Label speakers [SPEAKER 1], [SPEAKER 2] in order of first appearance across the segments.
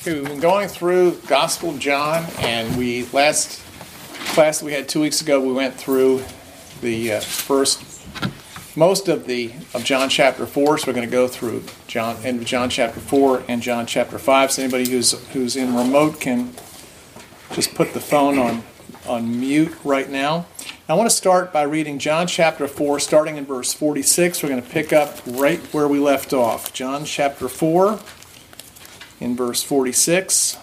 [SPEAKER 1] Okay, we've been going through Gospel of John, and we last class we had two weeks ago, we went through the uh, first most of the of John chapter four. So we're going to go through John and John chapter four and John chapter five. So anybody who's who's in remote can just put the phone on on mute right now. I want to start by reading John chapter 4, starting in verse 46. We're going to pick up right where we left off. John chapter 4, in verse 46.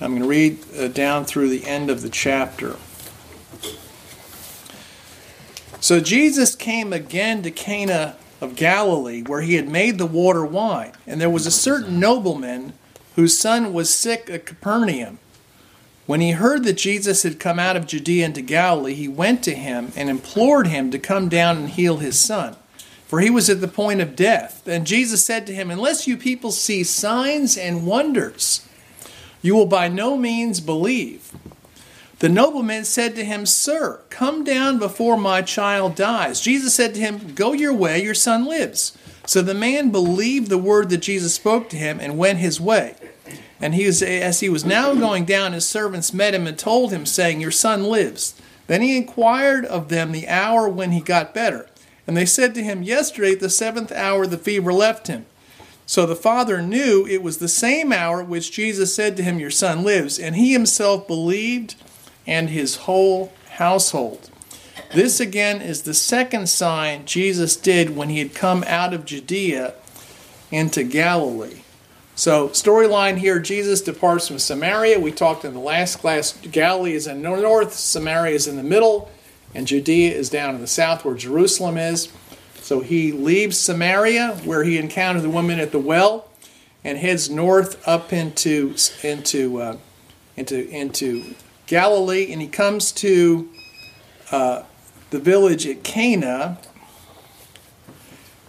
[SPEAKER 1] I'm going to read uh, down through the end of the chapter. So Jesus came again to Cana of Galilee, where he had made the water wine. And there was a certain nobleman whose son was sick at Capernaum. When he heard that Jesus had come out of Judea into Galilee, he went to him and implored him to come down and heal his son, for he was at the point of death. And Jesus said to him, Unless you people see signs and wonders, you will by no means believe. The nobleman said to him, Sir, come down before my child dies. Jesus said to him, Go your way, your son lives. So the man believed the word that Jesus spoke to him and went his way. And he was, as he was now going down, his servants met him and told him, saying, Your son lives. Then he inquired of them the hour when he got better. And they said to him, Yesterday at the seventh hour the fever left him. So the father knew it was the same hour at which Jesus said to him, Your son lives. And he himself believed, and his whole household. This again is the second sign Jesus did when he had come out of Judea into Galilee. So, storyline here Jesus departs from Samaria. We talked in the last class Galilee is in the north, Samaria is in the middle, and Judea is down in the south where Jerusalem is. So, he leaves Samaria, where he encountered the woman at the well, and heads north up into, into, uh, into, into Galilee, and he comes to uh, the village at Cana,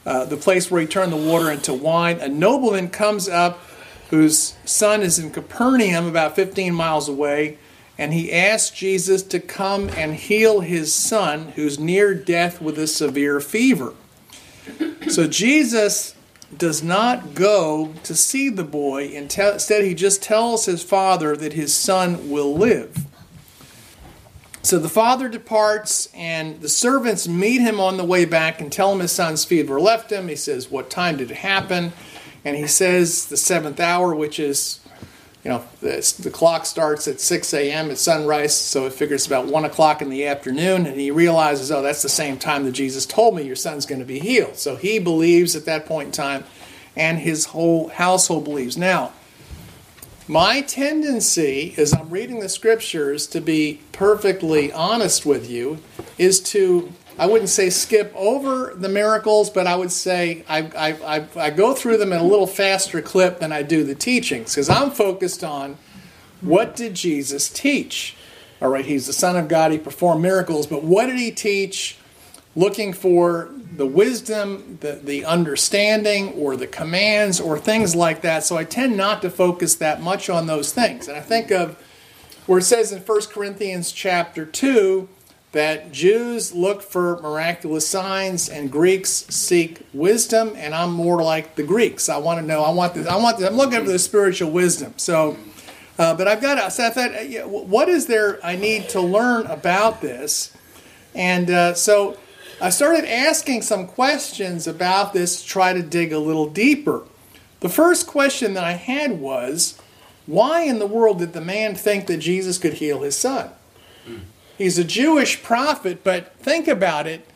[SPEAKER 1] uh, the place where he turned the water into wine. A nobleman comes up whose son is in Capernaum, about 15 miles away, and he asks Jesus to come and heal his son who's near death with a severe fever. So Jesus does not go to see the boy, instead, he just tells his father that his son will live. So the father departs, and the servants meet him on the way back and tell him his son's fever left him. He says, What time did it happen? And he says, The seventh hour, which is, you know, the, the clock starts at 6 a.m. at sunrise, so it figures about 1 o'clock in the afternoon. And he realizes, Oh, that's the same time that Jesus told me your son's going to be healed. So he believes at that point in time, and his whole household believes. Now, my tendency, as I'm reading the scriptures, to be perfectly honest with you, is to, I wouldn't say skip over the miracles, but I would say I, I, I, I go through them in a little faster clip than I do the teachings, because I'm focused on what did Jesus teach? All right, he's the Son of God, he performed miracles, but what did he teach? Looking for the wisdom, the, the understanding, or the commands, or things like that. So I tend not to focus that much on those things. And I think of where it says in 1 Corinthians chapter 2 that Jews look for miraculous signs and Greeks seek wisdom, and I'm more like the Greeks. I want to know, I want this, I want this, I'm looking for the spiritual wisdom. So, uh, but I've got to, so I thought, uh, what is there I need to learn about this? And uh, so, I started asking some questions about this to try to dig a little deeper. The first question that I had was why in the world did the man think that Jesus could heal his son? Hmm. He's a Jewish prophet, but think about it.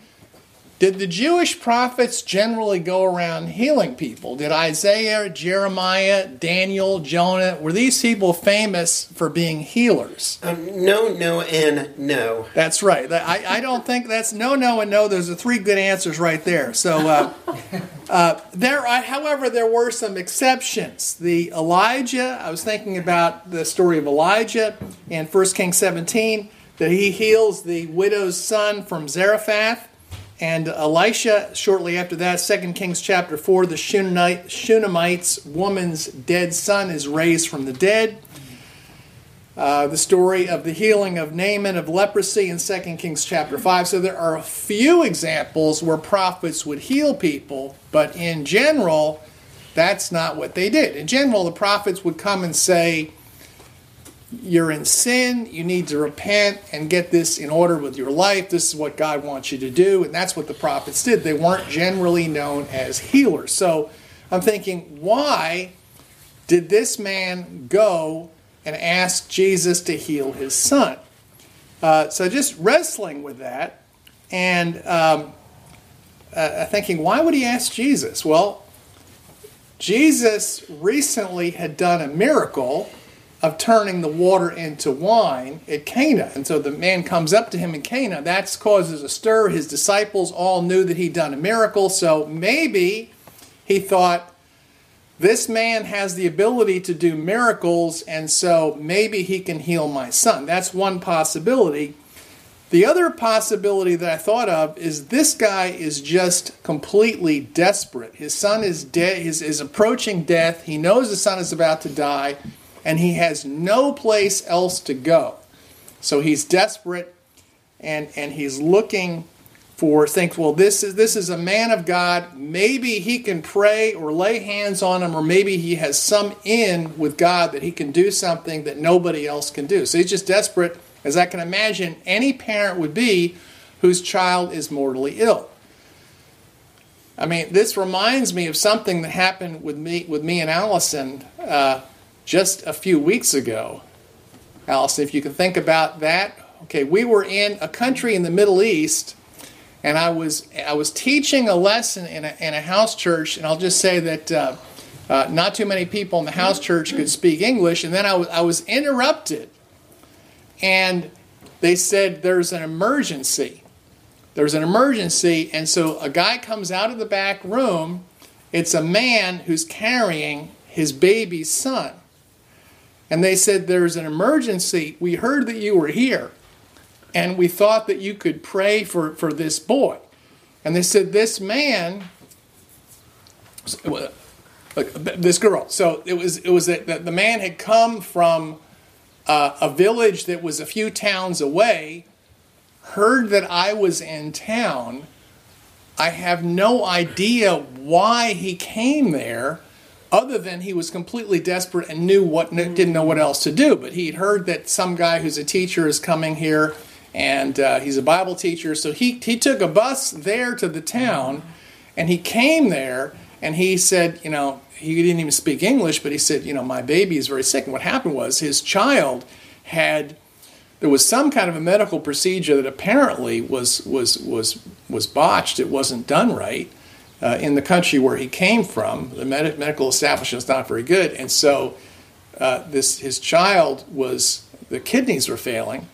[SPEAKER 1] Did the Jewish prophets generally go around healing people? Did Isaiah, Jeremiah, Daniel, Jonah, were these people famous for being healers?
[SPEAKER 2] Um, no, no, and no.
[SPEAKER 1] That's right. I, I don't think that's no, no, and no. Those are three good answers right there. So, uh, uh, there, however, there were some exceptions. The Elijah, I was thinking about the story of Elijah in 1 Kings 17, that he heals the widow's son from Zarephath. And Elisha, shortly after that, 2 Kings chapter 4, the Shunammite, Shunammite's woman's dead son is raised from the dead. Uh, the story of the healing of Naaman of leprosy in 2 Kings chapter 5. So there are a few examples where prophets would heal people, but in general, that's not what they did. In general, the prophets would come and say, You're in sin, you need to repent and get this in order with your life. This is what God wants you to do. And that's what the prophets did. They weren't generally known as healers. So I'm thinking, why did this man go and ask Jesus to heal his son? Uh, so just wrestling with that and um, uh, thinking, why would he ask Jesus? Well, Jesus recently had done a miracle of turning the water into wine at Cana. And so the man comes up to him in Cana. That causes a stir. His disciples all knew that he'd done a miracle. So maybe he thought, this man has the ability to do miracles, and so maybe he can heal my son. That's one possibility. The other possibility that I thought of is this guy is just completely desperate. His son is dead, is, is approaching death. He knows his son is about to die, and he has no place else to go. So he's desperate and, and he's looking for think, well, this is this is a man of God. Maybe he can pray or lay hands on him, or maybe he has some in with God that he can do something that nobody else can do. So he's just desperate as I can imagine any parent would be whose child is mortally ill. I mean, this reminds me of something that happened with me with me and Allison uh, just a few weeks ago. Allison, if you can think about that. Okay, we were in a country in the Middle East, and I was I was teaching a lesson in a, in a house church, and I'll just say that uh, uh, not too many people in the house church could speak English, and then I was I was interrupted and they said there's an emergency. There's an emergency, and so a guy comes out of the back room. It's a man who's carrying his baby's son. And they said, There's an emergency. We heard that you were here, and we thought that you could pray for, for this boy. And they said, This man, this girl. So it was, it was that the man had come from uh, a village that was a few towns away heard that I was in town. I have no idea why he came there, other than he was completely desperate and knew what didn't know what else to do. But he'd heard that some guy who's a teacher is coming here, and uh, he's a Bible teacher. So he he took a bus there to the town, and he came there, and he said, you know, he didn't even speak English, but he said, you know, my baby is very sick. And what happened was his child had there was some kind of a medical procedure that apparently was was was was botched. It wasn't done right uh, in the country where he came from. The med- medical establishment is not very good, and so uh, this his child was the kidneys were failing,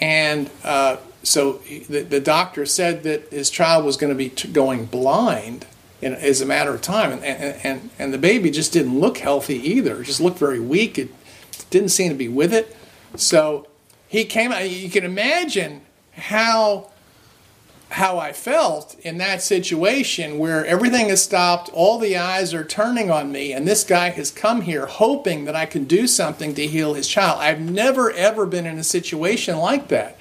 [SPEAKER 1] and uh, so he, the, the doctor said that his child was going to be t- going blind in, as a matter of time. And, and, and, and the baby just didn't look healthy either. It just looked very weak. It didn't seem to be with it. So he came out. You can imagine how how I felt in that situation where everything has stopped, all the eyes are turning on me, and this guy has come here hoping that I can do something to heal his child. I've never ever been in a situation like that.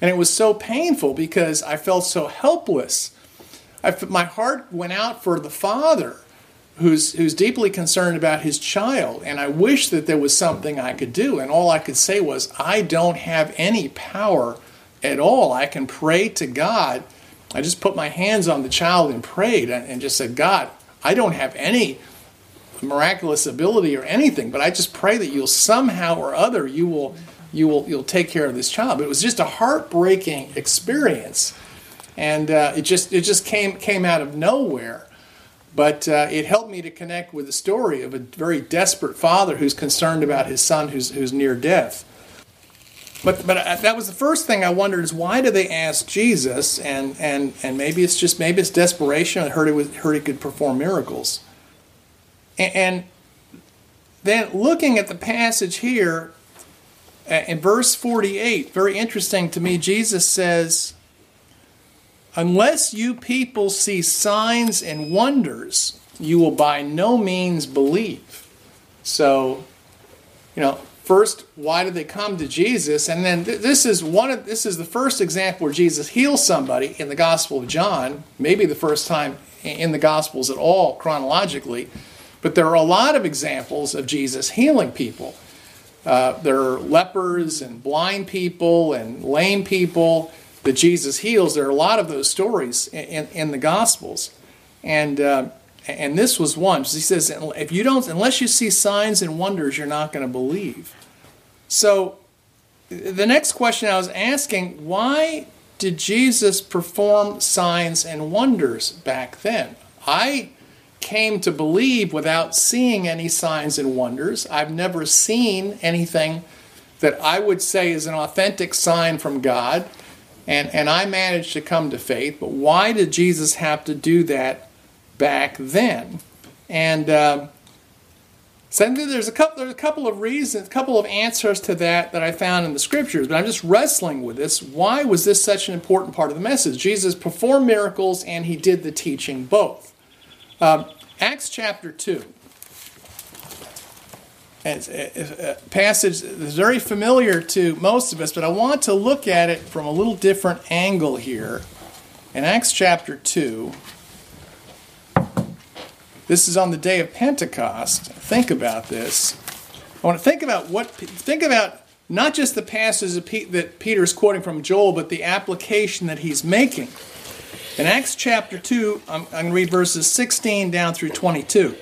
[SPEAKER 1] And it was so painful because I felt so helpless. I, my heart went out for the father who's who's deeply concerned about his child and I wish that there was something I could do and all I could say was I don't have any power at all I can pray to God I just put my hands on the child and prayed and just said God I don't have any miraculous ability or anything but I just pray that you'll somehow or other you will you will you'll take care of this child but it was just a heartbreaking experience and uh, it just it just came came out of nowhere. But uh, it helped me to connect with the story of a very desperate father who's concerned about his son who's who's near death. But but that was the first thing I wondered is why do they ask Jesus? And and and maybe it's just maybe it's desperation. I heard he was heard he could perform miracles. And, and then looking at the passage here uh, in verse 48, very interesting to me. Jesus says, Unless you people see signs and wonders, you will by no means believe. So, you know, first, why did they come to Jesus? And then th- this is one of this is the first example where Jesus heals somebody in the Gospel of John, maybe the first time in the Gospels at all chronologically. But there are a lot of examples of Jesus healing people. Uh, there are lepers and blind people and lame people that Jesus heals. There are a lot of those stories in, in, in the Gospels, and uh, and this was one. He says, if you don't, unless you see signs and wonders, you're not going to believe. So, the next question I was asking: Why did Jesus perform signs and wonders back then? I came to believe without seeing any signs and wonders. I've never seen anything that I would say is an authentic sign from God. And, and I managed to come to faith. But why did Jesus have to do that back then? And uh, so there's a couple there's a couple of reasons, a couple of answers to that that I found in the scriptures, but I'm just wrestling with this. Why was this such an important part of the message? Jesus performed miracles and he did the teaching both. Um, Acts chapter 2. It's a passage that's very familiar to most of us, but I want to look at it from a little different angle here. In Acts chapter 2, this is on the day of Pentecost. Think about this. I want to think about what, think about not just the passages that Peter's quoting from Joel, but the application that he's making. In Acts chapter 2, I'm, I'm going to read verses 16 down through 22.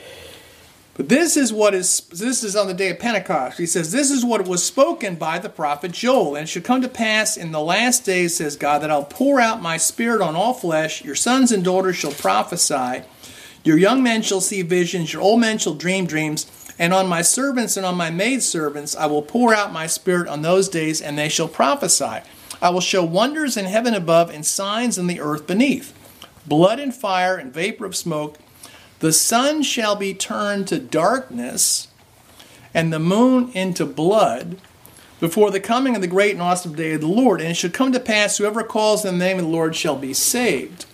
[SPEAKER 1] But this is what is this is on the day of Pentecost. He says, This is what was spoken by the prophet Joel, and it should come to pass in the last days, says God, that I'll pour out my spirit on all flesh. Your sons and daughters shall prophesy, your young men shall see visions, your old men shall dream dreams, and on my servants and on my maidservants I will pour out my spirit on those days, and they shall prophesy. I will show wonders in heaven above and signs in the earth beneath blood and fire and vapor of smoke. The sun shall be turned to darkness and the moon into blood before the coming of the great and awesome day of the Lord. And it shall come to pass, whoever calls in the name of the Lord shall be saved.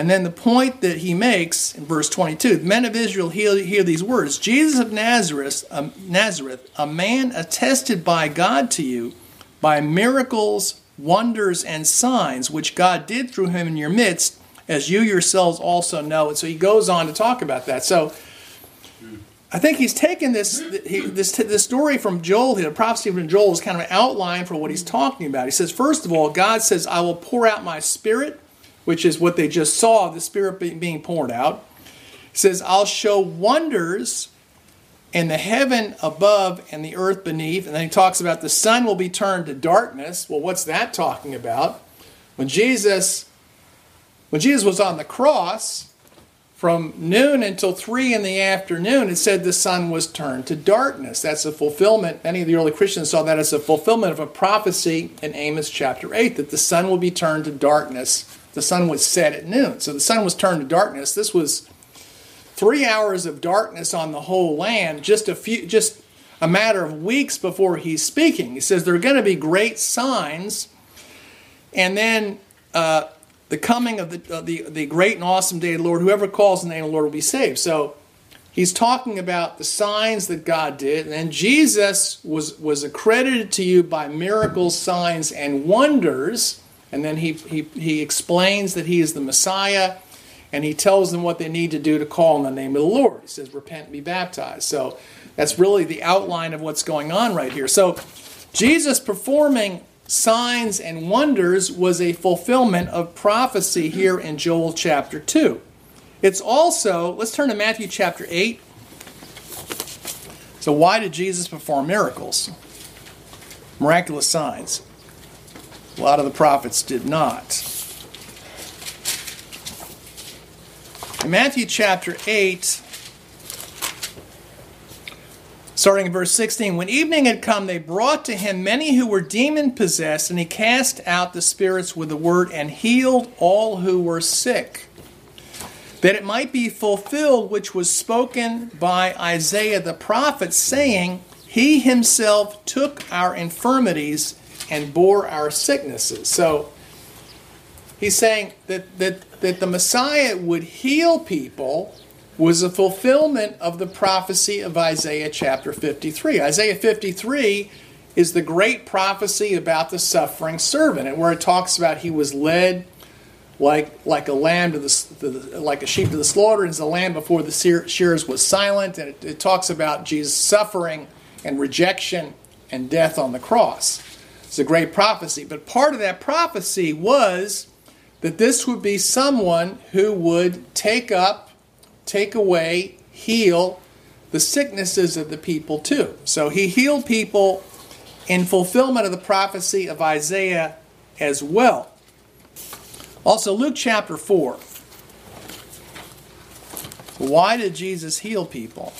[SPEAKER 1] And then the point that he makes in verse 22 the men of Israel hear, hear these words Jesus of Nazareth, um, Nazareth, a man attested by God to you by miracles, wonders, and signs which God did through him in your midst, as you yourselves also know. And so he goes on to talk about that. So I think he's taken this this this story from Joel, the prophecy from Joel, is kind of an outline for what he's talking about. He says, first of all, God says, "I will pour out my Spirit," which is what they just saw, the Spirit being poured out. Says, "I'll show wonders." and the heaven above and the earth beneath. And then he talks about the sun will be turned to darkness. Well, what's that talking about? When Jesus when Jesus was on the cross, from noon until three in the afternoon, it said the sun was turned to darkness. That's a fulfillment. Many of the early Christians saw that as a fulfillment of a prophecy in Amos chapter 8 that the sun will be turned to darkness. The sun would set at noon. So the sun was turned to darkness. This was three hours of darkness on the whole land, just a few, just a matter of weeks before he's speaking. He says there are going to be great signs, and then uh, the coming of the, uh, the the great and awesome day of the Lord. Whoever calls the name of the Lord will be saved. So he's talking about the signs that God did, and Jesus was was accredited to you by miracles, signs, and wonders. And then he he, he explains that he is the Messiah and he tells them what they need to do to call on the name of the Lord. He says, Repent and be baptized. So that's really the outline of what's going on right here. So Jesus performing signs and wonders was a fulfillment of prophecy here in Joel chapter 2. It's also, let's turn to Matthew chapter 8. So, why did Jesus perform miracles? Miraculous signs. A lot of the prophets did not. In Matthew chapter 8, starting in verse 16, when evening had come, they brought to him many who were demon possessed, and he cast out the spirits with the word and healed all who were sick. That it might be fulfilled which was spoken by Isaiah the prophet, saying, He himself took our infirmities and bore our sicknesses. So he's saying that, that that the Messiah would heal people was a fulfillment of the prophecy of Isaiah chapter 53. Isaiah 53 is the great prophecy about the suffering servant, and where it talks about he was led like like a lamb to the, the like a sheep to the slaughter, and a lamb before the shears was silent, and it, it talks about Jesus' suffering and rejection and death on the cross. It's a great prophecy, but part of that prophecy was that this would be someone who would take up take away, heal the sicknesses of the people too. So he healed people in fulfillment of the prophecy of Isaiah as well. Also, Luke chapter 4. Why did Jesus heal people?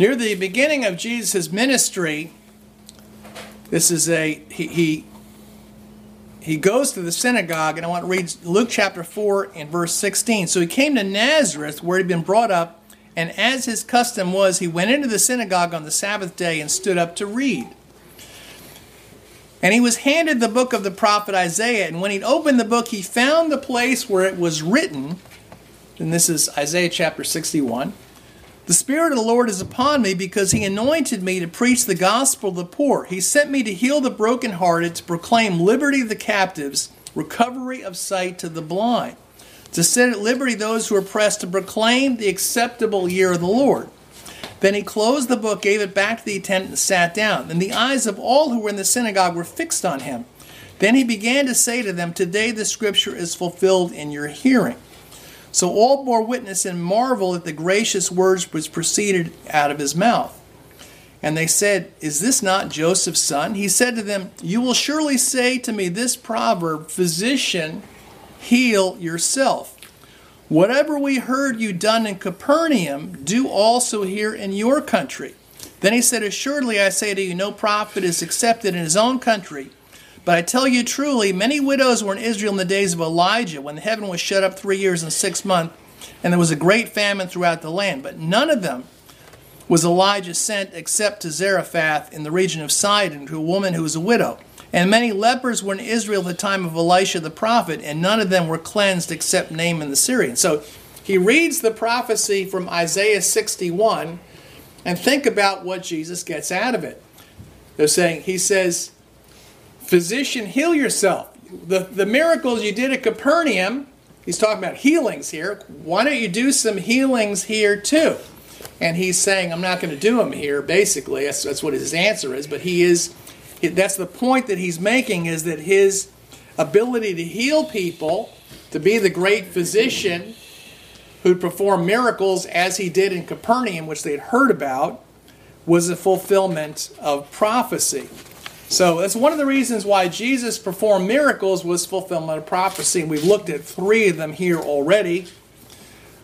[SPEAKER 1] Near the beginning of Jesus' ministry, this is a he, he he goes to the synagogue, and I want to read Luke chapter 4 and verse 16. So he came to Nazareth, where he'd been brought up, and as his custom was, he went into the synagogue on the Sabbath day and stood up to read. And he was handed the book of the prophet Isaiah, and when he'd opened the book, he found the place where it was written, and this is Isaiah chapter 61. The Spirit of the Lord is upon me because He anointed me to preach the gospel to the poor. He sent me to heal the brokenhearted, to proclaim liberty to the captives, recovery of sight to the blind, to set at liberty those who are oppressed, to proclaim the acceptable year of the Lord. Then he closed the book, gave it back to the attendant, and sat down. And the eyes of all who were in the synagogue were fixed on him. Then he began to say to them, Today the scripture is fulfilled in your hearing. So all bore witness and marvel at the gracious words which proceeded out of his mouth. And they said, Is this not Joseph's son? He said to them, You will surely say to me this proverb, Physician, heal yourself. Whatever we heard you done in Capernaum, do also here in your country. Then he said, Assuredly I say to you, no prophet is accepted in his own country. But I tell you truly, many widows were in Israel in the days of Elijah, when the heaven was shut up three years and six months, and there was a great famine throughout the land. But none of them was Elijah sent except to Zarephath in the region of Sidon, to a woman who was a widow. And many lepers were in Israel at the time of Elisha the prophet, and none of them were cleansed except Naaman the Syrian. So he reads the prophecy from Isaiah 61 and think about what Jesus gets out of it. They're saying, he says, Physician, heal yourself. The, the miracles you did at Capernaum, he's talking about healings here. Why don't you do some healings here too? And he's saying, I'm not going to do them here, basically. That's, that's what his answer is. But he is, that's the point that he's making is that his ability to heal people, to be the great physician who'd perform miracles as he did in Capernaum, which they had heard about, was a fulfillment of prophecy. So that's one of the reasons why Jesus performed miracles was fulfillment of prophecy. We've looked at three of them here already.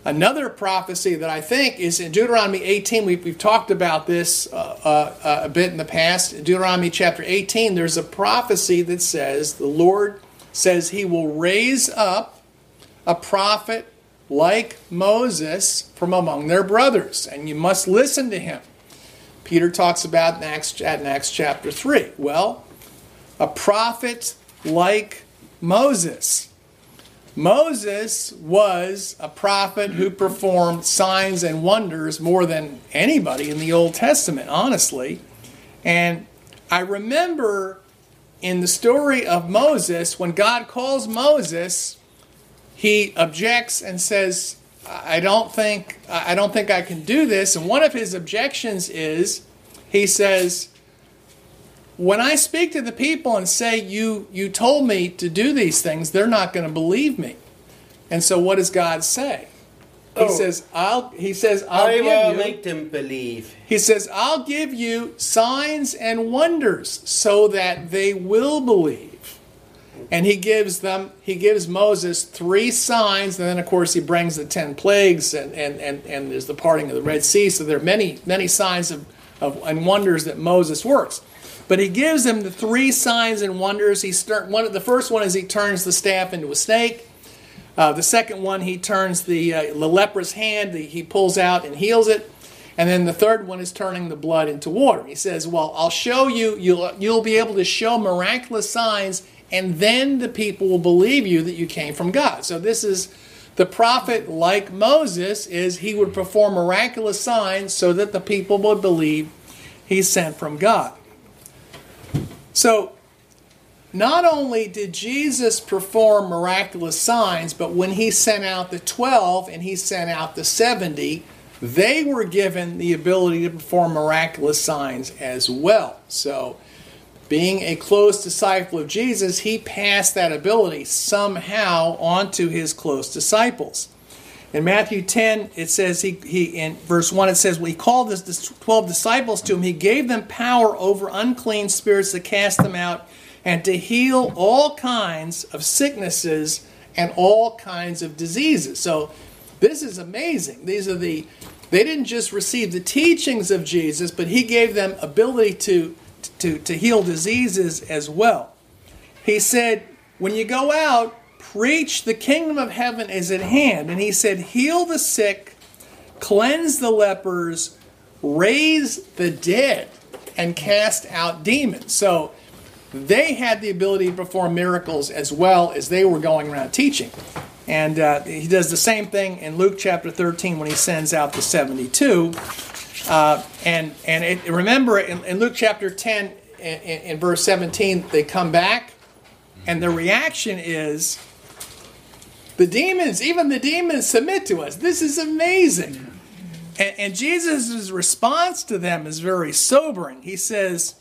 [SPEAKER 1] Another prophecy that I think is in Deuteronomy 18. We've, we've talked about this uh, uh, a bit in the past. In Deuteronomy chapter 18, there's a prophecy that says the Lord says he will raise up a prophet like Moses from among their brothers, and you must listen to him. Peter talks about in Acts, in Acts chapter 3. Well, a prophet like Moses. Moses was a prophet who performed signs and wonders more than anybody in the Old Testament, honestly. And I remember in the story of Moses, when God calls Moses, he objects and says, I don't think I don't think I can do this. And one of his objections is he says, when I speak to the people and say you you told me to do these things, they're not going to believe me. And so what does God say? He oh, says, "I'll." He says, "I'll
[SPEAKER 2] I will
[SPEAKER 1] you."
[SPEAKER 2] make them believe.
[SPEAKER 1] He says, "I'll give you signs and wonders so that they will believe." And he gives them he gives moses three signs and then of course he brings the ten plagues and and and, and there's the parting of the red sea. So there are many many signs of, of and wonders that moses works. But he gives them the three signs and wonders. He start one the first one is he turns the staff into a snake. Uh, the second one he turns the, uh, the leprous hand the, he pulls out and heals it. And then the third one is turning the blood into water. He says, Well, I'll show you, you'll, you'll be able to show miraculous signs, and then the people will believe you that you came from God. So this is the prophet, like Moses, is he would perform miraculous signs so that the people would believe he's sent from God. So not only did Jesus perform miraculous signs, but when he sent out the 12 and he sent out the 70, they were given the ability to perform miraculous signs as well. So, being a close disciple of Jesus, he passed that ability somehow onto his close disciples. In Matthew 10, it says, he, he in verse 1, it says, well, He called his 12 disciples to him. He gave them power over unclean spirits to cast them out and to heal all kinds of sicknesses and all kinds of diseases. So, this is amazing. These are the, they didn't just receive the teachings of Jesus, but he gave them ability to to, to heal diseases as well. He said, When you go out, preach the kingdom of heaven is at hand. And he said, Heal the sick, cleanse the lepers, raise the dead, and cast out demons. So they had the ability to perform miracles as well as they were going around teaching. And uh, he does the same thing in Luke chapter 13 when he sends out the 72. Uh, and and it, remember in, in, Luke chapter 10, in, in, verse 17, they come back, and the reaction is the demons, even the demons, submit to us. This is amazing. And, and Jesus' response to them is very sobering. He says,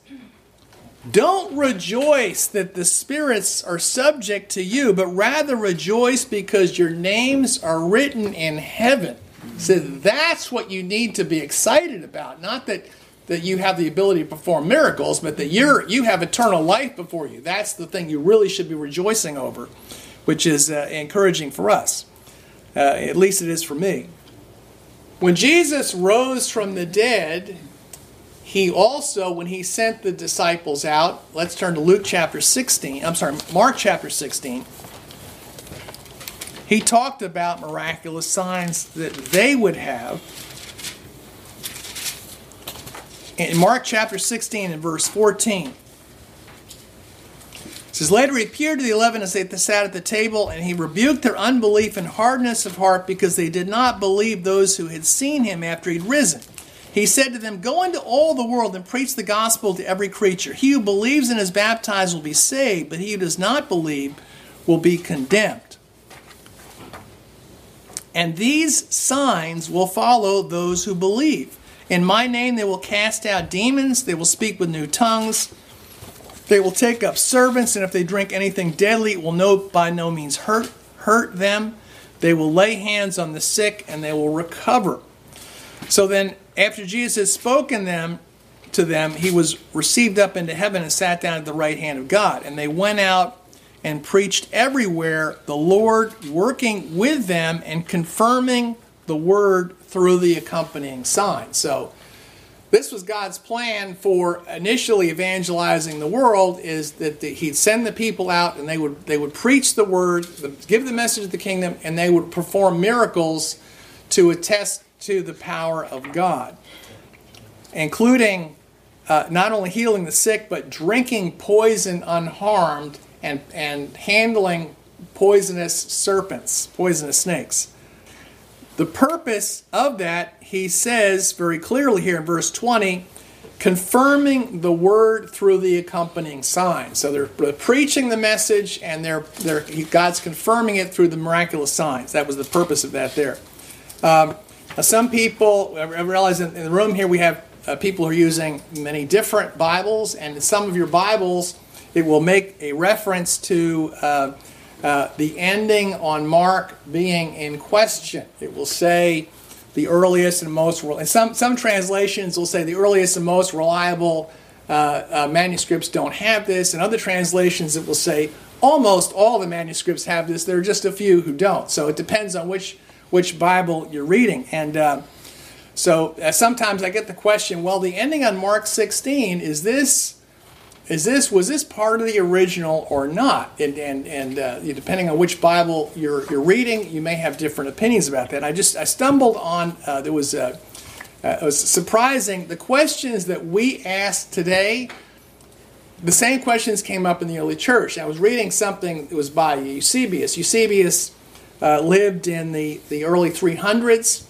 [SPEAKER 1] Don't rejoice that the spirits are subject to you, but rather rejoice because your names are written in heaven. So that's what you need to be excited about. Not that, that you have the ability to perform miracles, but that you're, you have eternal life before you. That's the thing you really should be rejoicing over, which is uh, encouraging for us. Uh, at least it is for me. When Jesus rose from the dead, he also, when he sent the disciples out, let's turn to Luke chapter 16, I'm sorry, Mark chapter 16 he talked about miraculous signs that they would have. In Mark chapter 16 and verse 14, it says, Later he appeared to the eleven as they sat at the table, and he rebuked their unbelief and hardness of heart because they did not believe those who had seen him after he'd risen. He said to them, Go into all the world and preach the gospel to every creature. He who believes and is baptized will be saved, but he who does not believe will be condemned. And these signs will follow those who believe. In my name they will cast out demons, they will speak with new tongues, they will take up servants, and if they drink anything deadly, it will no, by no means hurt, hurt them. They will lay hands on the sick, and they will recover. So then, after Jesus had spoken them to them, he was received up into heaven and sat down at the right hand of God. And they went out and preached everywhere, the Lord working with them and confirming the word through the accompanying signs. So, this was God's plan for initially evangelizing the world is that the, he'd send the people out and they would they would preach the word, give the message of the kingdom, and they would perform miracles to attest to the power of God, including uh, not only healing the sick but drinking poison unharmed and, and handling poisonous serpents, poisonous snakes. The purpose of that, he says very clearly here in verse 20, confirming the word through the accompanying signs. So they're, they're preaching the message and they're, they're, God's confirming it through the miraculous signs. That was the purpose of that there. Um, some people, I realize in, in the room here we have uh, people who are using many different Bibles, and in some of your Bibles, it will make a reference to uh, uh, the ending on Mark being in question. It will say the earliest and most, and some, some translations will say the earliest and most reliable uh, uh, manuscripts don't have this, and other translations it will say almost all the manuscripts have this. There are just a few who don't. So it depends on which which Bible you're reading. And uh, so uh, sometimes I get the question, well, the ending on Mark 16 is this is this was this part of the original or not? And and, and uh, depending on which Bible you're you're reading, you may have different opinions about that. I just I stumbled on uh, there was a, uh, it was surprising. The questions that we ask today, the same questions came up in the early church. I was reading something, that was by Eusebius. Eusebius uh, lived in the, the early 300s,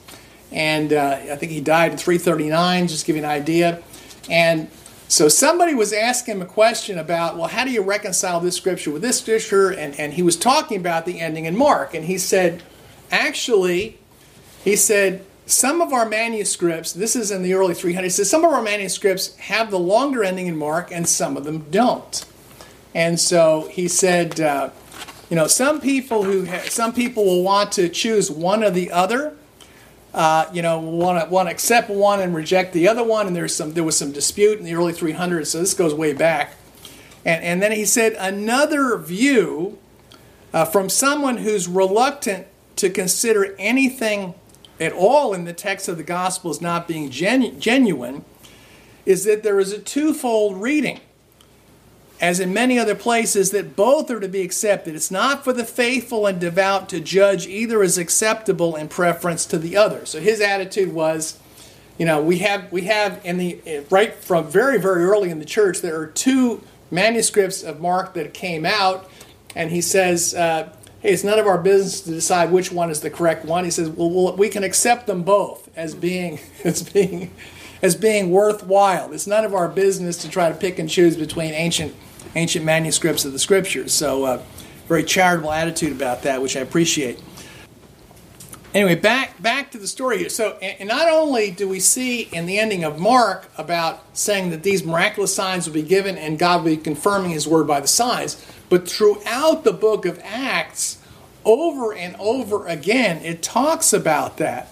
[SPEAKER 1] and uh, I think he died in 339, just to give you an idea. And so somebody was asking him a question about, well, how do you reconcile this scripture with this scripture? And, and he was talking about the ending in Mark. And he said, actually, he said, some of our manuscripts, this is in the early 300s, he says some of our manuscripts have the longer ending in Mark and some of them don't. And so he said, uh, you know, some people who ha- some people will want to choose one or the other. Uh, you know, want to accept one and reject the other one. And there's some there was some dispute in the early 300s, so this goes way back. And and then he said another view uh, from someone who's reluctant to consider anything at all in the text of the gospel as not being genu- genuine is that there is a twofold reading as in many other places, that both are to be accepted. It's not for the faithful and devout to judge either as acceptable in preference to the other. So his attitude was, you know, we have we have in the right from very very early in the church there are two manuscripts of Mark that came out, and he says. Uh, hey, it's none of our business to decide which one is the correct one. He says, well, well, we can accept them both as being as being as being worthwhile. It's none of our business to try to pick and choose between ancient ancient manuscripts of the scriptures. So, uh, very charitable attitude about that, which I appreciate. Anyway, back back to the story here. So, and not only do we see in the ending of Mark about saying that these miraculous signs will be given and God will be confirming His word by the signs, but throughout the book of Acts, over and over again, it talks about that.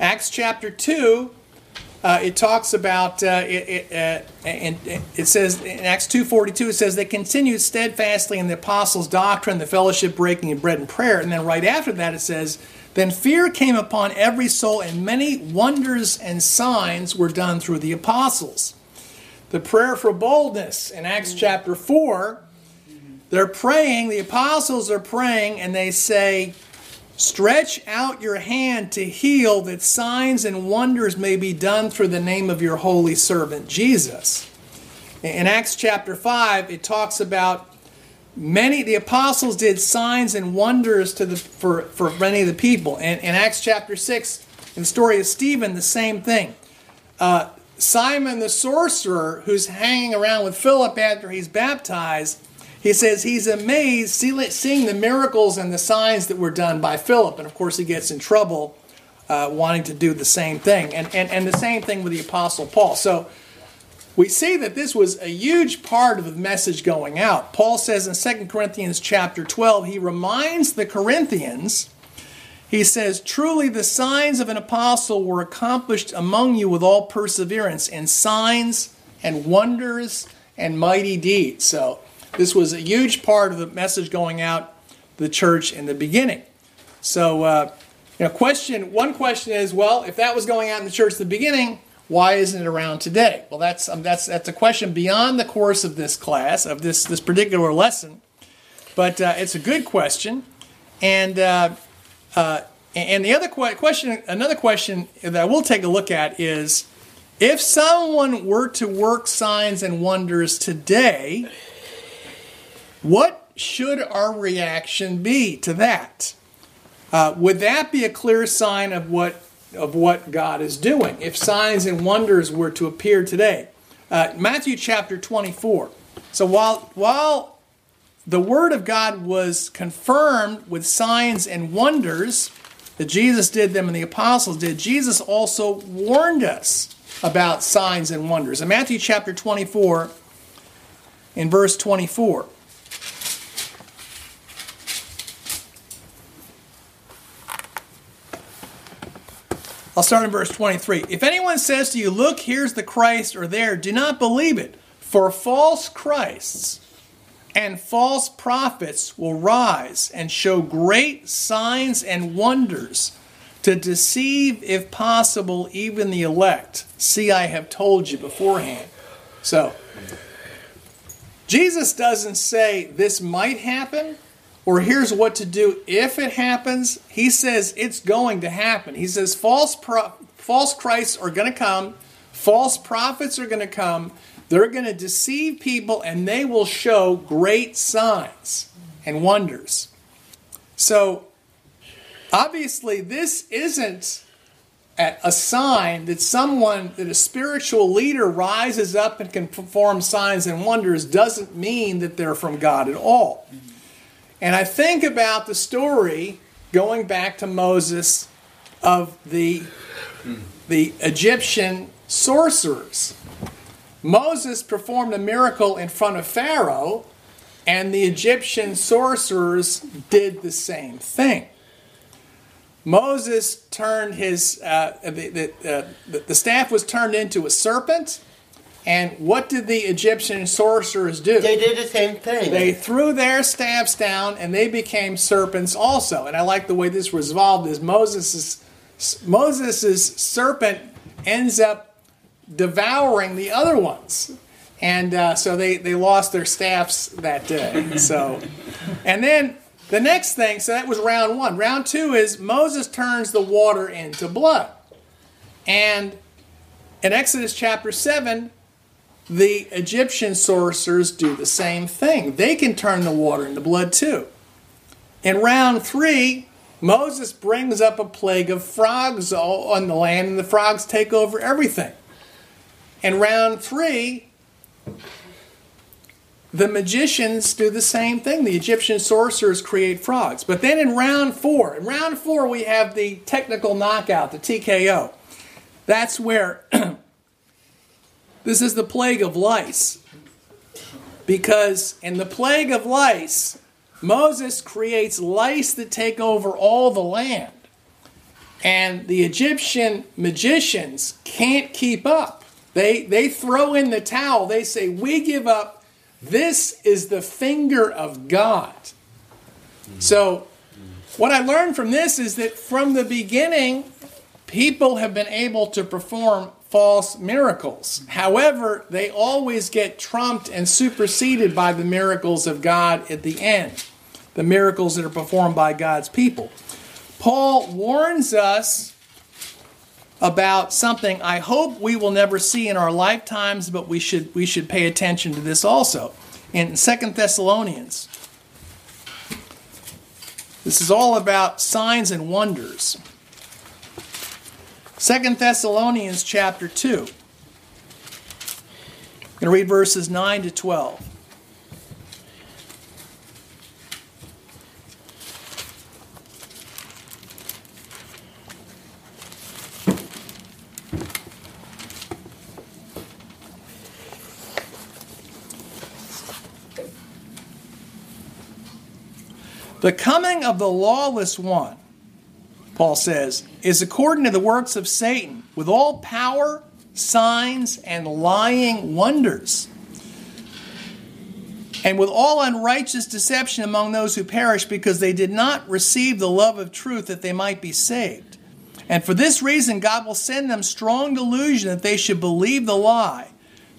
[SPEAKER 1] Acts chapter two uh, it talks about uh, it, it, uh, and it says in Acts two forty two it says they continued steadfastly in the apostles' doctrine, the fellowship, breaking of bread and prayer, and then right after that it says then fear came upon every soul, and many wonders and signs were done through the apostles. The prayer for boldness in Acts chapter four, they're praying. The apostles are praying, and they say Stretch out your hand to heal, that signs and wonders may be done through the name of your holy servant Jesus. In Acts chapter 5, it talks about many, the apostles did signs and wonders to the, for, for many of the people. And in Acts chapter 6, in the story of Stephen, the same thing. Uh, Simon the sorcerer, who's hanging around with Philip after he's baptized, he says he's amazed seeing the miracles and the signs that were done by Philip. And of course, he gets in trouble uh, wanting to do the same thing. And, and, and the same thing with the Apostle Paul. So we see that this was a huge part of the message going out. Paul says in 2 Corinthians chapter 12, he reminds the Corinthians, he says, Truly the signs of an apostle were accomplished among you with all perseverance in signs and wonders and mighty deeds. So this was a huge part of the message going out the church in the beginning. So, uh, you know, question one question is, well, if that was going out in the church the beginning, why isn't it around today? Well, that's um, that's that's a question beyond the course of this class of this this particular lesson, but uh, it's a good question, and uh, uh and the other question, another question that we'll take a look at is, if someone were to work signs and wonders today what should our reaction be to that? Uh, would that be a clear sign of what of what God is doing if signs and wonders were to appear today? Uh, Matthew chapter 24. So while while the word of God was confirmed with signs and wonders that Jesus did them and the apostles did, Jesus also warned us about signs and wonders. In Matthew chapter 24, in verse 24. I'll start in verse 23. If anyone says to you, Look, here's the Christ, or there, do not believe it. For false Christs and false prophets will rise and show great signs and wonders to deceive, if possible, even the elect. See, I have told you beforehand. So, Jesus doesn't say this might happen or here's what to do if it happens. He says it's going to happen. He says false pro- false Christs are going to come, false prophets are going to come. They're going to deceive people and they will show great signs and wonders. So, obviously, this isn't a sign that someone, that a spiritual leader rises up and can perform signs and wonders doesn't mean that they're from God at all. And I think about the story going back to Moses of the, the Egyptian sorcerers. Moses performed a miracle in front of Pharaoh, and the Egyptian sorcerers did the same thing. Moses turned his, uh, the, the, uh, the staff was turned into a serpent. And what did the Egyptian sorcerers do?
[SPEAKER 2] They did the same thing.
[SPEAKER 1] They threw their staffs down and they became serpents also. And I like the way this resolved is Moses' Moses's serpent ends up devouring the other ones. And uh, so they, they lost their staffs that day. So, and then the next thing, so that was round one. Round two is Moses turns the water into blood. And in Exodus chapter 7, the Egyptian sorcerers do the same thing. They can turn the water into blood too. In round three, Moses brings up a plague of frogs on the land, and the frogs take over everything. In round three, the magicians do the same thing. The Egyptian sorcerers create frogs. But then in round four, in round four, we have the technical knockout, the TKO. That's where this is the plague of lice. Because in the plague of lice, Moses creates lice that take over all the land. And the Egyptian magicians can't keep up. They, they throw in the towel. They say, We give up this is the finger of God. So, what I learned from this is that from the beginning, people have been able to perform false miracles. However, they always get trumped and superseded by the miracles of God at the end, the miracles that are performed by God's people. Paul warns us about something I hope we will never see in our lifetimes, but we should we should pay attention to this also. In Second Thessalonians, this is all about signs and wonders. Second Thessalonians chapter 2. I'm going to read verses 9 to 12. The coming of the lawless one, Paul says, is according to the works of Satan, with all power, signs, and lying wonders, and with all unrighteous deception among those who perish, because they did not receive the love of truth that they might be saved. And for this reason, God will send them strong delusion that they should believe the lie,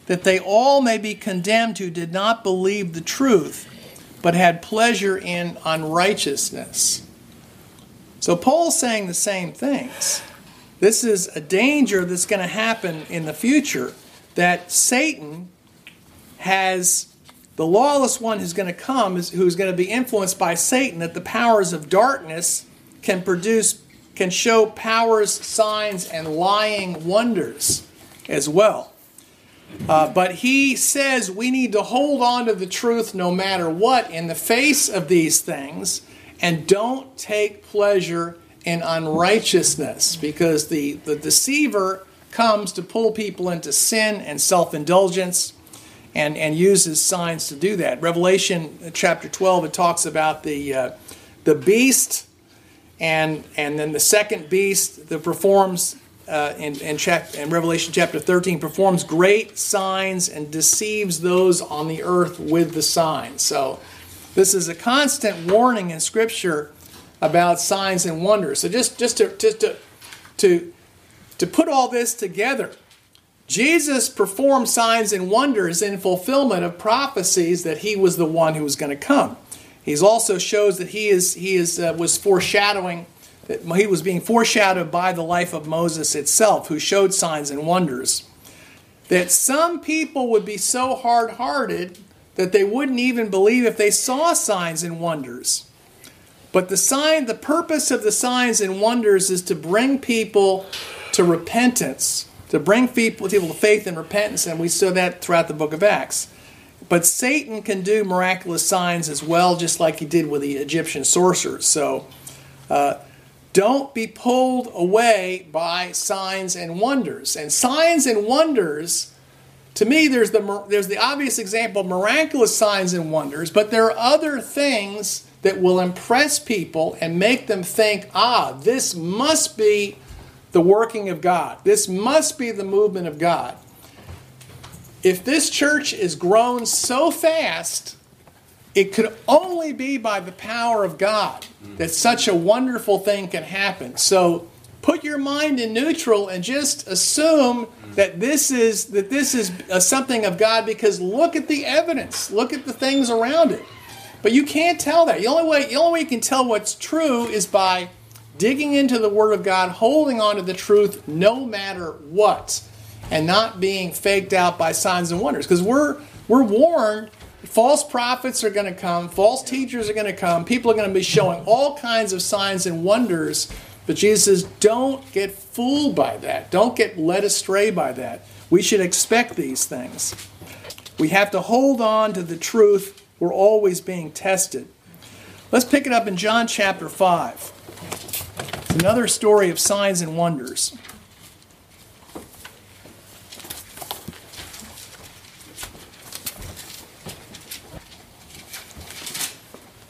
[SPEAKER 1] that they all may be condemned who did not believe the truth but had pleasure in unrighteousness. So Paul's saying the same things. This is a danger that's going to happen in the future that Satan has the lawless one who's going to come who's going to be influenced by Satan that the powers of darkness can produce can show powers signs and lying wonders as well. Uh, but he says we need to hold on to the truth no matter what in the face of these things and don't take pleasure in unrighteousness because the, the deceiver comes to pull people into sin and self indulgence and, and uses signs to do that. Revelation chapter 12, it talks about the, uh, the beast and, and then the second beast that performs uh, in, in, chap- in Revelation chapter 13 performs great signs and deceives those on the earth with the signs. So, this is a constant warning in Scripture about signs and wonders. So, just, just, to, just to, to, to put all this together, Jesus performed signs and wonders in fulfillment of prophecies that he was the one who was going to come. He also shows that he is he is uh, was foreshadowing that he was being foreshadowed by the life of Moses itself, who showed signs and wonders. That some people would be so hard hearted that they wouldn't even believe if they saw signs and wonders. But the sign, the purpose of the signs and wonders is to bring people to repentance, to bring people, people to faith and repentance, and we saw that throughout the book of Acts. But Satan can do miraculous signs as well, just like he did with the Egyptian sorcerers. So uh, don't be pulled away by signs and wonders. And signs and wonders, to me, there's the, there's the obvious example miraculous signs and wonders, but there are other things that will impress people and make them think, ah, this must be the working of God. This must be the movement of God. If this church is grown so fast, it could only be by the power of God that such a wonderful thing can happen. So put your mind in neutral and just assume that this is that this is something of God because look at the evidence, look at the things around it. But you can't tell that. The only way the only way you can tell what's true is by digging into the Word of God, holding on to the truth no matter what, and not being faked out by signs and wonders. Because we're we're warned false prophets are going to come, false teachers are going to come, people are going to be showing all kinds of signs and wonders. But Jesus says, don't get fooled by that. Don't get led astray by that. We should expect these things. We have to hold on to the truth we're always being tested. Let's pick it up in John chapter 5. It's another story of signs and wonders.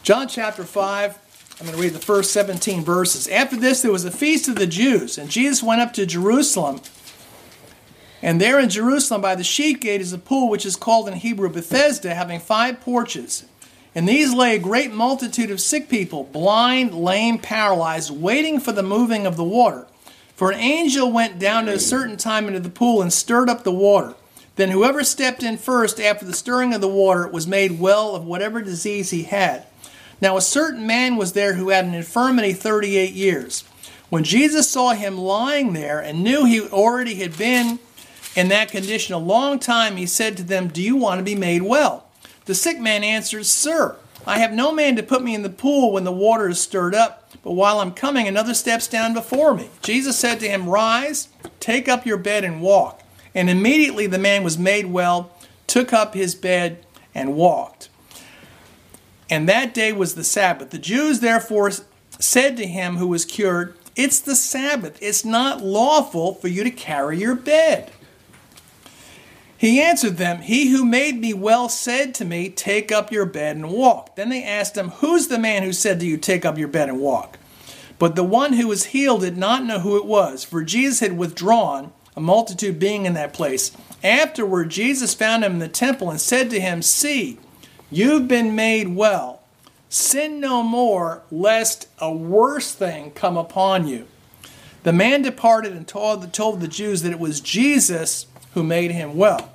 [SPEAKER 1] John chapter 5, I'm going to read the first 17 verses. After this, there was a feast of the Jews, and Jesus went up to Jerusalem. And there in Jerusalem by the sheep gate is a pool which is called in Hebrew Bethesda, having five porches. And these lay a great multitude of sick people, blind, lame, paralyzed, waiting for the moving of the water. For an angel went down at a certain time into the pool and stirred up the water. Then whoever stepped in first after the stirring of the water was made well of whatever disease he had. Now a certain man was there who had an infirmity 38 years. When Jesus saw him lying there and knew he already had been in that condition a long time, he said to them, Do you want to be made well? The sick man answered, Sir, I have no man to put me in the pool when the water is stirred up, but while I'm coming, another steps down before me. Jesus said to him, Rise, take up your bed and walk. And immediately the man was made well, took up his bed, and walked. And that day was the Sabbath. The Jews therefore said to him who was cured, It's the Sabbath. It's not lawful for you to carry your bed. He answered them, He who made me well said to me, Take up your bed and walk. Then they asked him, Who's the man who said to you, Take up your bed and walk? But the one who was healed did not know who it was, for Jesus had withdrawn, a multitude being in that place. Afterward, Jesus found him in the temple and said to him, See, you've been made well. Sin no more, lest a worse thing come upon you. The man departed and told the, told the Jews that it was Jesus who made him well.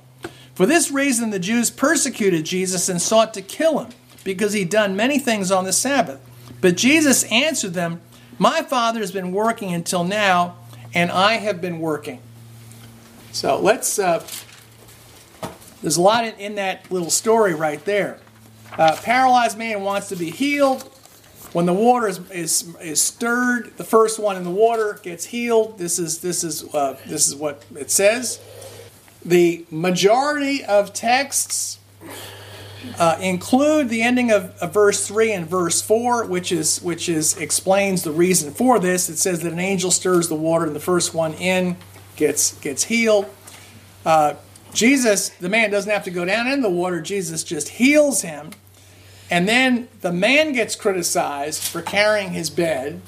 [SPEAKER 1] For this reason, the Jews persecuted Jesus and sought to kill him, because he'd done many things on the Sabbath. But Jesus answered them, My Father has been working until now, and I have been working. So let's, uh, there's a lot in, in, that little story right there. Uh, paralyzed man wants to be healed. When the water is, is, is stirred, the first one in the water gets healed. This is, this is, uh, this is what it says. The majority of texts uh, include the ending of, of, verse 3 and verse 4 which is which is explains the reason for this. It says that an angel stirs the water and the first one in gets gets healed. Uh, jesus the man doesn't have to go down in the water. Jesus just heals him and then the man gets criticized for carrying his bed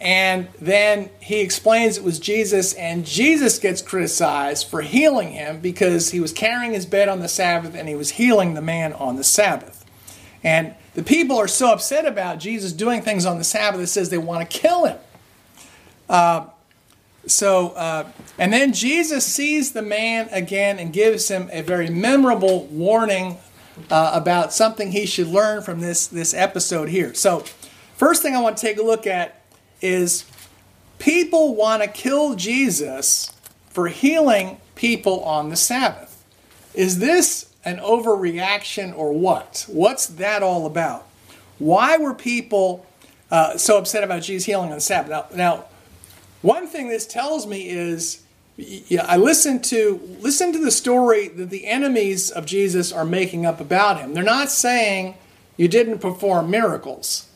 [SPEAKER 1] and then he explains it was Jesus, and Jesus gets criticized for healing him because he was carrying his bed on the Sabbath and he was healing the man on the Sabbath. And the people are so upset about Jesus doing things on the Sabbath, it says they want to kill him. Uh, so, uh, and then Jesus sees the man again and gives him a very memorable warning uh, about something he should learn from this, this episode here. So, first thing I want to take a look at is people want to kill Jesus for healing people on the Sabbath. Is this an overreaction or what? What's that all about? Why were people uh, so upset about Jesus healing on the Sabbath? Now, now, one thing this tells me is, yeah, I listen to listen to the story that the enemies of Jesus are making up about him. They're not saying you didn't perform miracles.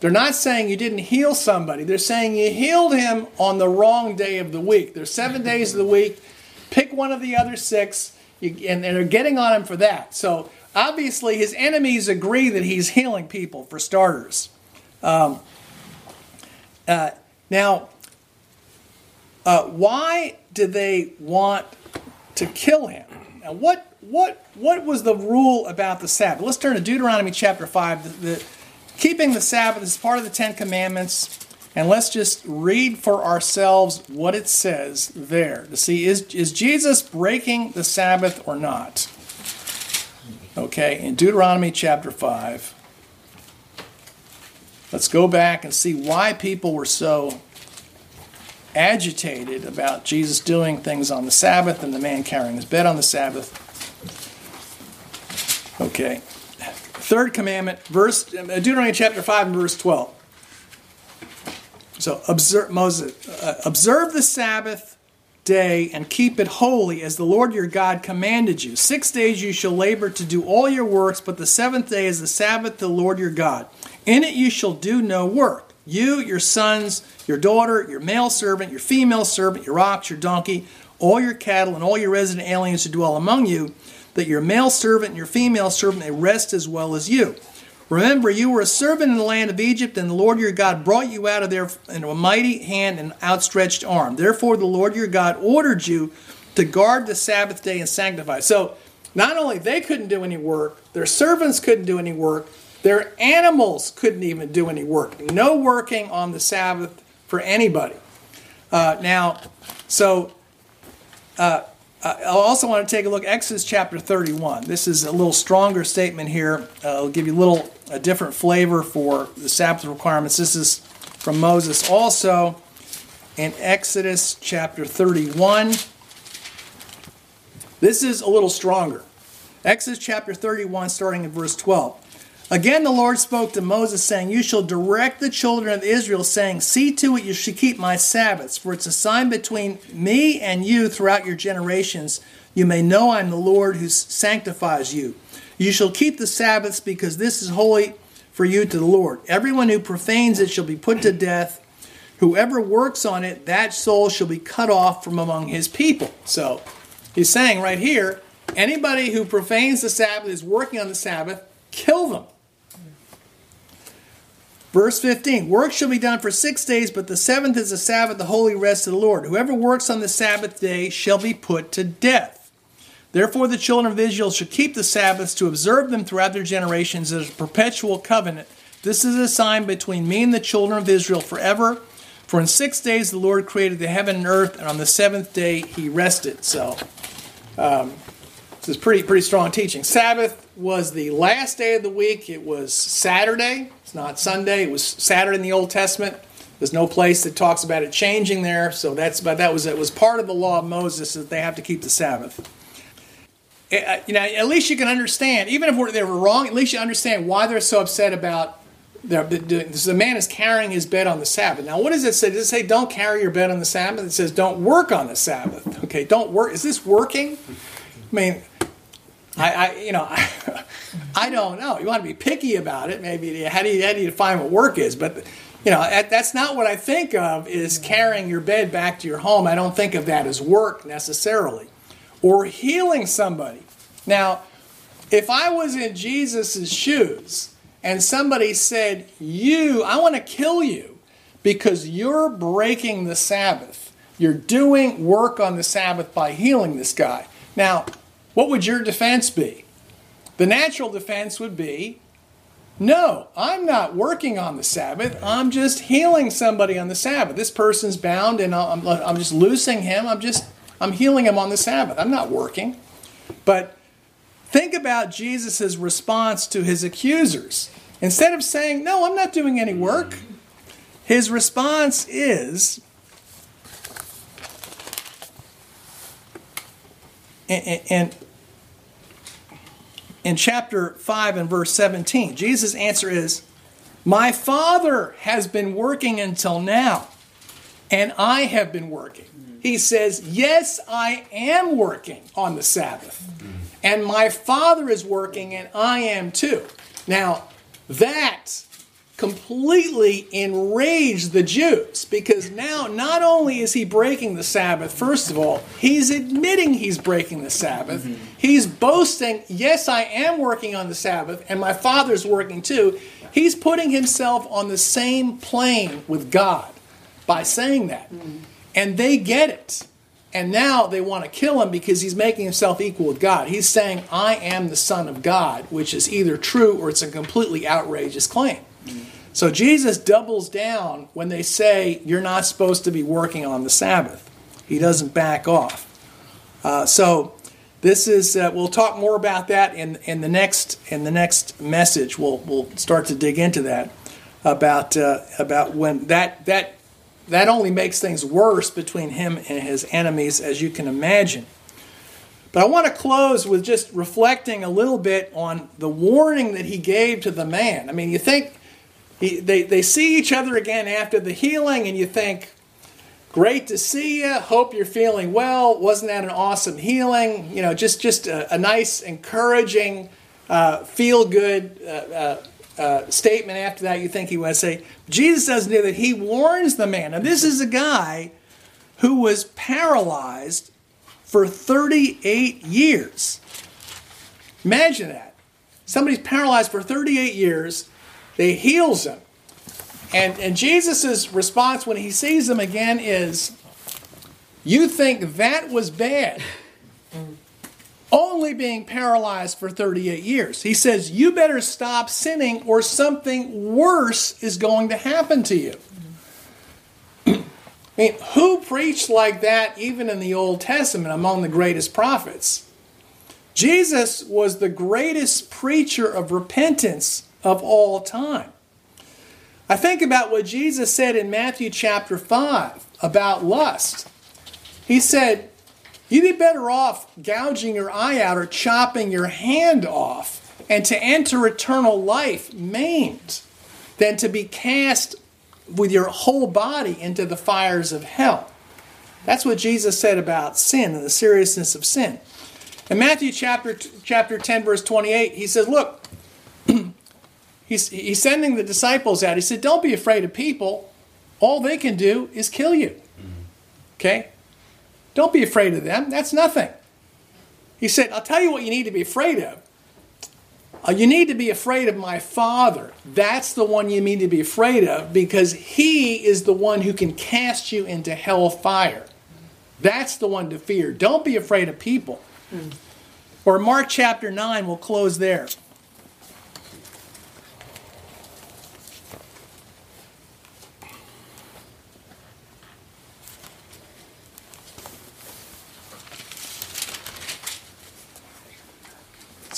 [SPEAKER 1] They're not saying you didn't heal somebody. They're saying you healed him on the wrong day of the week. There's seven days of the week. Pick one of the other six, and they're getting on him for that. So obviously, his enemies agree that he's healing people, for starters. Um, uh, now, uh, why did they want to kill him? Now, what what what was the rule about the Sabbath? Let's turn to Deuteronomy chapter five. The, the, keeping the Sabbath is part of the Ten Commandments, and let's just read for ourselves what it says there to see is is Jesus breaking the Sabbath or not? Okay, in Deuteronomy chapter five. Let's go back and see why people were so agitated about Jesus doing things on the Sabbath and the man carrying his bed on the Sabbath. Okay. Third commandment, verse Deuteronomy chapter 5 and verse 12. So observe Moses, uh, observe the Sabbath day and keep it holy as the Lord your God commanded you. Six days you shall labor to do all your works, but the seventh day is the Sabbath to the Lord your God. In it you shall do no work. You, your sons, your daughter, your male servant, your female servant, your ox, your donkey, all your cattle, and all your resident aliens who dwell among you, that your male servant and your female servant may rest as well as you. Remember, you were a servant in the land of Egypt, and the Lord your God brought you out of there in a mighty hand and outstretched arm. Therefore, the Lord your God ordered you to guard the Sabbath day and sanctify. So, not only they couldn't do any work, their servants couldn't do any work, their animals couldn't even do any work. No working on the Sabbath for anybody. Uh, now, so uh, I also want to take a look Exodus chapter 31. This is a little stronger statement here. Uh, it'll give you a little a different flavor for the Sabbath requirements. This is from Moses also in Exodus chapter 31. This is a little stronger. Exodus chapter 31, starting in verse 12. Again, the Lord spoke to Moses, saying, You shall direct the children of Israel, saying, See to it you should keep my Sabbaths, for it's a sign between me and you throughout your generations. You may know I'm the Lord who sanctifies you. You shall keep the Sabbaths, because this is holy for you to the Lord. Everyone who profanes it shall be put to death. Whoever works on it, that soul shall be cut off from among his people. So he's saying right here anybody who profanes the Sabbath, is working on the Sabbath, kill them. Verse 15 Work shall be done for six days, but the seventh is a Sabbath, the holy rest of the Lord. Whoever works on the Sabbath day shall be put to death. Therefore, the children of Israel shall keep the Sabbaths to observe them throughout their generations as a perpetual covenant. This is a sign between me and the children of Israel forever. For in six days the Lord created the heaven and earth, and on the seventh day he rested. So, um, this is pretty pretty strong teaching. Sabbath was the last day of the week. It was Saturday. It's not Sunday. It was Saturday in the Old Testament. There's no place that talks about it changing there. So that's but that was it was part of the law of Moses that they have to keep the Sabbath. Eh, uh, you know, at least you can understand, even if they were wrong, at least you understand why they're so upset about their doing this. The man is carrying his bed on the Sabbath. Now, what does it say? Does it say don't carry your bed on the Sabbath? It says don't work on the Sabbath. Okay, don't work. Is this working? I mean, I, I you know, I, I, don't know. You want to be picky about it. Maybe how do you how do you define what work is? But you know, that's not what I think of. Is carrying your bed back to your home. I don't think of that as work necessarily, or healing somebody. Now, if I was in Jesus' shoes and somebody said, "You, I want to kill you because you're breaking the Sabbath. You're doing work on the Sabbath by healing this guy." Now, what would your defense be? The natural defense would be no, I'm not working on the Sabbath. I'm just healing somebody on the Sabbath. This person's bound and I'm, I'm just loosing him. I'm just, I'm healing him on the Sabbath. I'm not working. But think about Jesus' response to his accusers. Instead of saying, no, I'm not doing any work, His response is in, in chapter 5 and verse 17, Jesus' answer is, My Father has been working until now, and I have been working. He says, Yes, I am working on the Sabbath, and my Father is working, and I am too. Now, that completely enraged the Jews because now not only is he breaking the Sabbath, first of all, he's admitting he's breaking the Sabbath. Mm-hmm. He's boasting, yes, I am working on the Sabbath, and my Father's working too. He's putting himself on the same plane with God by saying that. Mm-hmm. And they get it. And now they want to kill him because he's making himself equal with God. He's saying, I am the Son of God, which is either true or it's a completely outrageous claim. So Jesus doubles down when they say you're not supposed to be working on the Sabbath. He doesn't back off. Uh, so this is uh, we'll talk more about that in, in the next in the next message. We'll we'll start to dig into that about uh, about when that that that only makes things worse between him and his enemies, as you can imagine. But I want to close with just reflecting a little bit on the warning that he gave to the man. I mean, you think he, they, they see each other again after the healing, and you think, great to see you. Hope you're feeling well. Wasn't that an awesome healing? You know, just, just a, a nice, encouraging, uh, feel good uh, uh, uh, statement after that you think he would say. Jesus doesn't do that. He warns the man. Now, this is a guy who was paralyzed for 38 years. Imagine that. Somebody's paralyzed for 38 years they heals him. And, and Jesus' response when he sees him again is, You think that was bad? Only being paralyzed for 38 years. He says, You better stop sinning or something worse is going to happen to you. I mean, who preached like that even in the Old Testament among the greatest prophets? Jesus was the greatest preacher of repentance of all time. I think about what Jesus said in Matthew chapter 5 about lust. He said, You'd be better off gouging your eye out or chopping your hand off and to enter eternal life maimed than to be cast with your whole body into the fires of hell. That's what Jesus said about sin and the seriousness of sin. In Matthew chapter, chapter 10, verse 28, he says, Look, he's, he's sending the disciples out. He said, Don't be afraid of people. All they can do is kill you. Okay? Don't be afraid of them. That's nothing. He said, I'll tell you what you need to be afraid of. Uh, you need to be afraid of my Father. That's the one you need to be afraid of because He is the one who can cast you into hell fire. That's the one to fear. Don't be afraid of people. Mm. Or Mark chapter 9, we'll close there.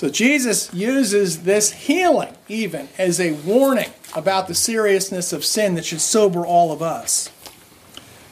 [SPEAKER 1] So Jesus uses this healing even as a warning about the seriousness of sin that should sober all of us.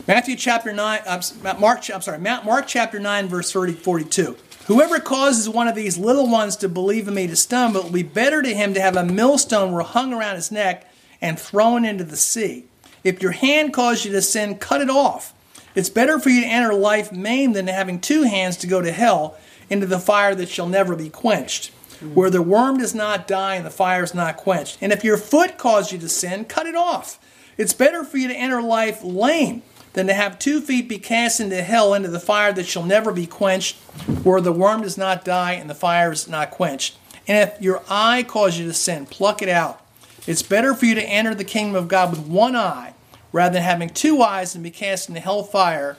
[SPEAKER 1] Matthew chapter 9, uh, Mark, I'm sorry, Mark chapter 9, verse 30, 42. Whoever causes one of these little ones to believe in me to stumble, it will be better to him to have a millstone hung around his neck and thrown into the sea. If your hand causes you to sin, cut it off. It's better for you to enter life maimed than having two hands to go to hell into the fire that shall never be quenched, where the worm does not die and the fire is not quenched. And if your foot causes you to sin, cut it off. It's better for you to enter life lame than to have two feet be cast into hell into the fire that shall never be quenched, where the worm does not die and the fire is not quenched. And if your eye causes you to sin, pluck it out. It's better for you to enter the kingdom of God with one eye rather than having two eyes and be cast into hell fire,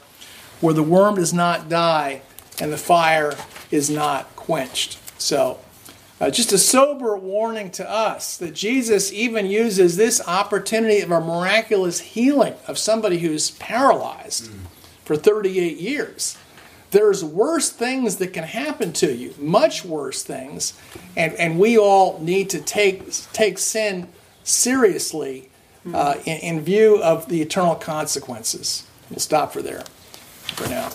[SPEAKER 1] where the worm does not die and the fire is not quenched. So, uh, just a sober warning to us that Jesus even uses this opportunity of a miraculous healing of somebody who's paralyzed mm. for 38 years. There's worse things that can happen to you, much worse things, and, and we all need to take, take sin seriously uh, in, in view of the eternal consequences. We'll stop for there for now.